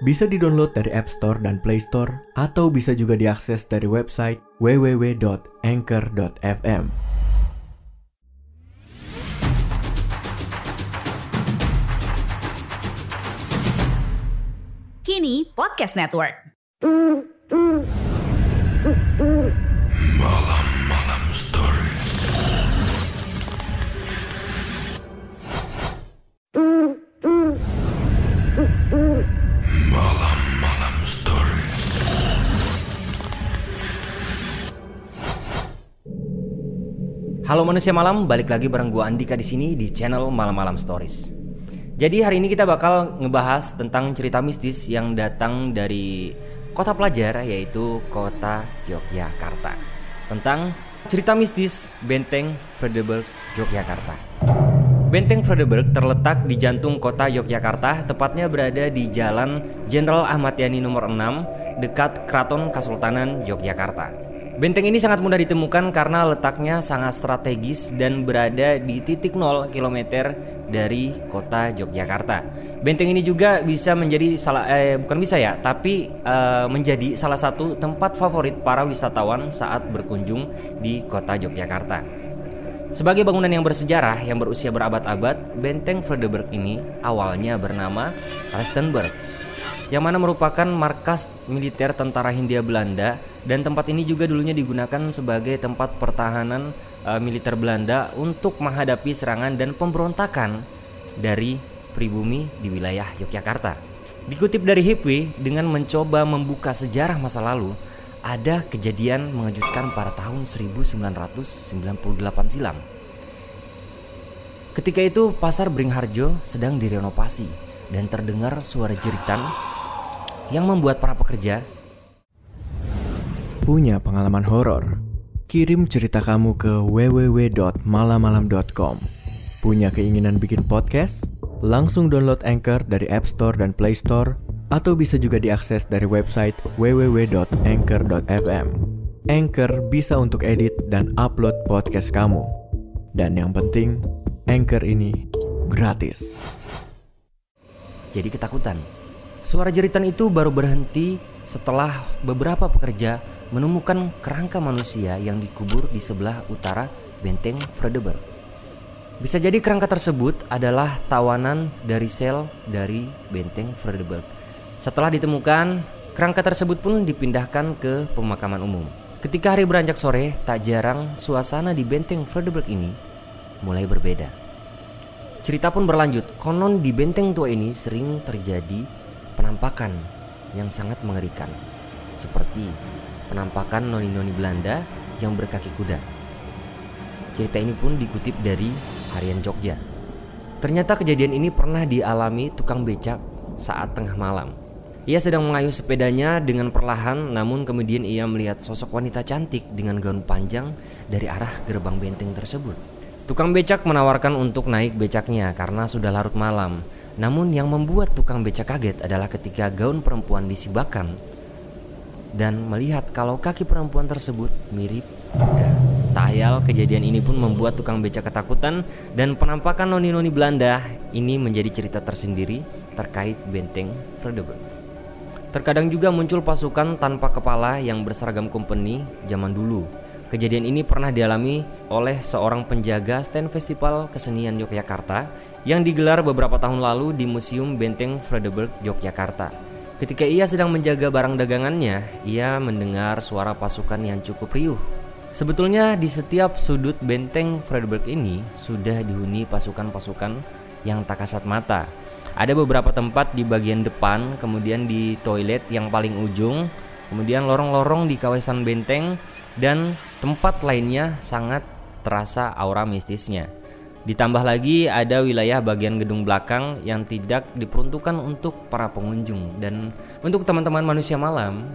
Bisa di-download dari App Store dan Play Store atau bisa juga diakses dari website www.anchor.fm. Kini Podcast Network. Halo manusia malam, balik lagi bareng gua Andika di sini di channel Malam-Malam Stories. Jadi hari ini kita bakal ngebahas tentang cerita mistis yang datang dari kota pelajar yaitu kota Yogyakarta. Tentang cerita mistis Benteng Fredeburg Yogyakarta. Benteng Fredeburg terletak di jantung kota Yogyakarta, tepatnya berada di Jalan Jenderal Ahmad Yani nomor 6, dekat Keraton Kasultanan Yogyakarta. Benteng ini sangat mudah ditemukan karena letaknya sangat strategis dan berada di titik 0 km dari kota Yogyakarta. Benteng ini juga bisa menjadi salah eh bukan bisa ya, tapi eh, menjadi salah satu tempat favorit para wisatawan saat berkunjung di kota Yogyakarta. Sebagai bangunan yang bersejarah yang berusia berabad-abad, Benteng Fredeburg ini awalnya bernama Rastenburg yang mana merupakan markas militer tentara Hindia Belanda dan tempat ini juga dulunya digunakan sebagai tempat pertahanan uh, militer Belanda untuk menghadapi serangan dan pemberontakan dari pribumi di wilayah Yogyakarta. Dikutip dari Hipwi dengan mencoba membuka sejarah masa lalu, ada kejadian mengejutkan pada tahun 1998 silam. Ketika itu pasar Bringharjo sedang direnovasi dan terdengar suara jeritan yang membuat para pekerja Punya pengalaman horor? Kirim cerita kamu ke www.malamalam.com. Punya keinginan bikin podcast? Langsung download Anchor dari App Store dan Play Store atau bisa juga diakses dari website www.anchor.fm. Anchor bisa untuk edit dan upload podcast kamu. Dan yang penting, Anchor ini gratis. jadi ketakutan. Suara jeritan itu baru berhenti setelah beberapa pekerja menemukan kerangka manusia yang dikubur di sebelah utara benteng Fredeburg. Bisa jadi kerangka tersebut adalah tawanan dari sel dari benteng Fredeburg. Setelah ditemukan, kerangka tersebut pun dipindahkan ke pemakaman umum. Ketika hari beranjak sore, tak jarang suasana di benteng Fredeburg ini mulai berbeda. Cerita pun berlanjut, konon di benteng tua ini sering terjadi penampakan yang sangat mengerikan, seperti penampakan noni-noni Belanda yang berkaki kuda. Cerita ini pun dikutip dari Harian Jogja. Ternyata kejadian ini pernah dialami tukang becak saat tengah malam. Ia sedang mengayuh sepedanya dengan perlahan, namun kemudian ia melihat sosok wanita cantik dengan gaun panjang dari arah gerbang benteng tersebut. Tukang becak menawarkan untuk naik becaknya karena sudah larut malam. Namun yang membuat tukang becak kaget adalah ketika gaun perempuan disibakan dan melihat kalau kaki perempuan tersebut mirip kuda. Tak ayal kejadian ini pun membuat tukang becak ketakutan dan penampakan noni-noni Belanda ini menjadi cerita tersendiri terkait benteng Fredeburg. Terkadang juga muncul pasukan tanpa kepala yang berseragam company zaman dulu. Kejadian ini pernah dialami oleh seorang penjaga stand festival kesenian Yogyakarta yang digelar beberapa tahun lalu di Museum Benteng Fredeburg, Yogyakarta. Ketika ia sedang menjaga barang dagangannya, ia mendengar suara pasukan yang cukup riuh Sebetulnya di setiap sudut benteng Frederick ini sudah dihuni pasukan-pasukan yang tak kasat mata. Ada beberapa tempat di bagian depan, kemudian di toilet yang paling ujung, kemudian lorong-lorong di kawasan benteng, dan tempat lainnya sangat terasa aura mistisnya. Ditambah lagi ada wilayah bagian gedung belakang yang tidak diperuntukkan untuk para pengunjung dan untuk teman-teman manusia malam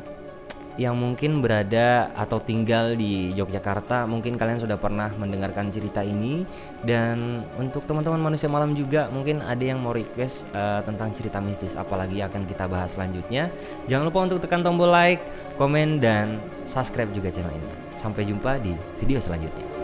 yang mungkin berada atau tinggal di Yogyakarta, mungkin kalian sudah pernah mendengarkan cerita ini dan untuk teman-teman manusia malam juga mungkin ada yang mau request uh, tentang cerita mistis apalagi akan kita bahas selanjutnya. Jangan lupa untuk tekan tombol like, komen dan subscribe juga channel ini. Sampai jumpa di video selanjutnya.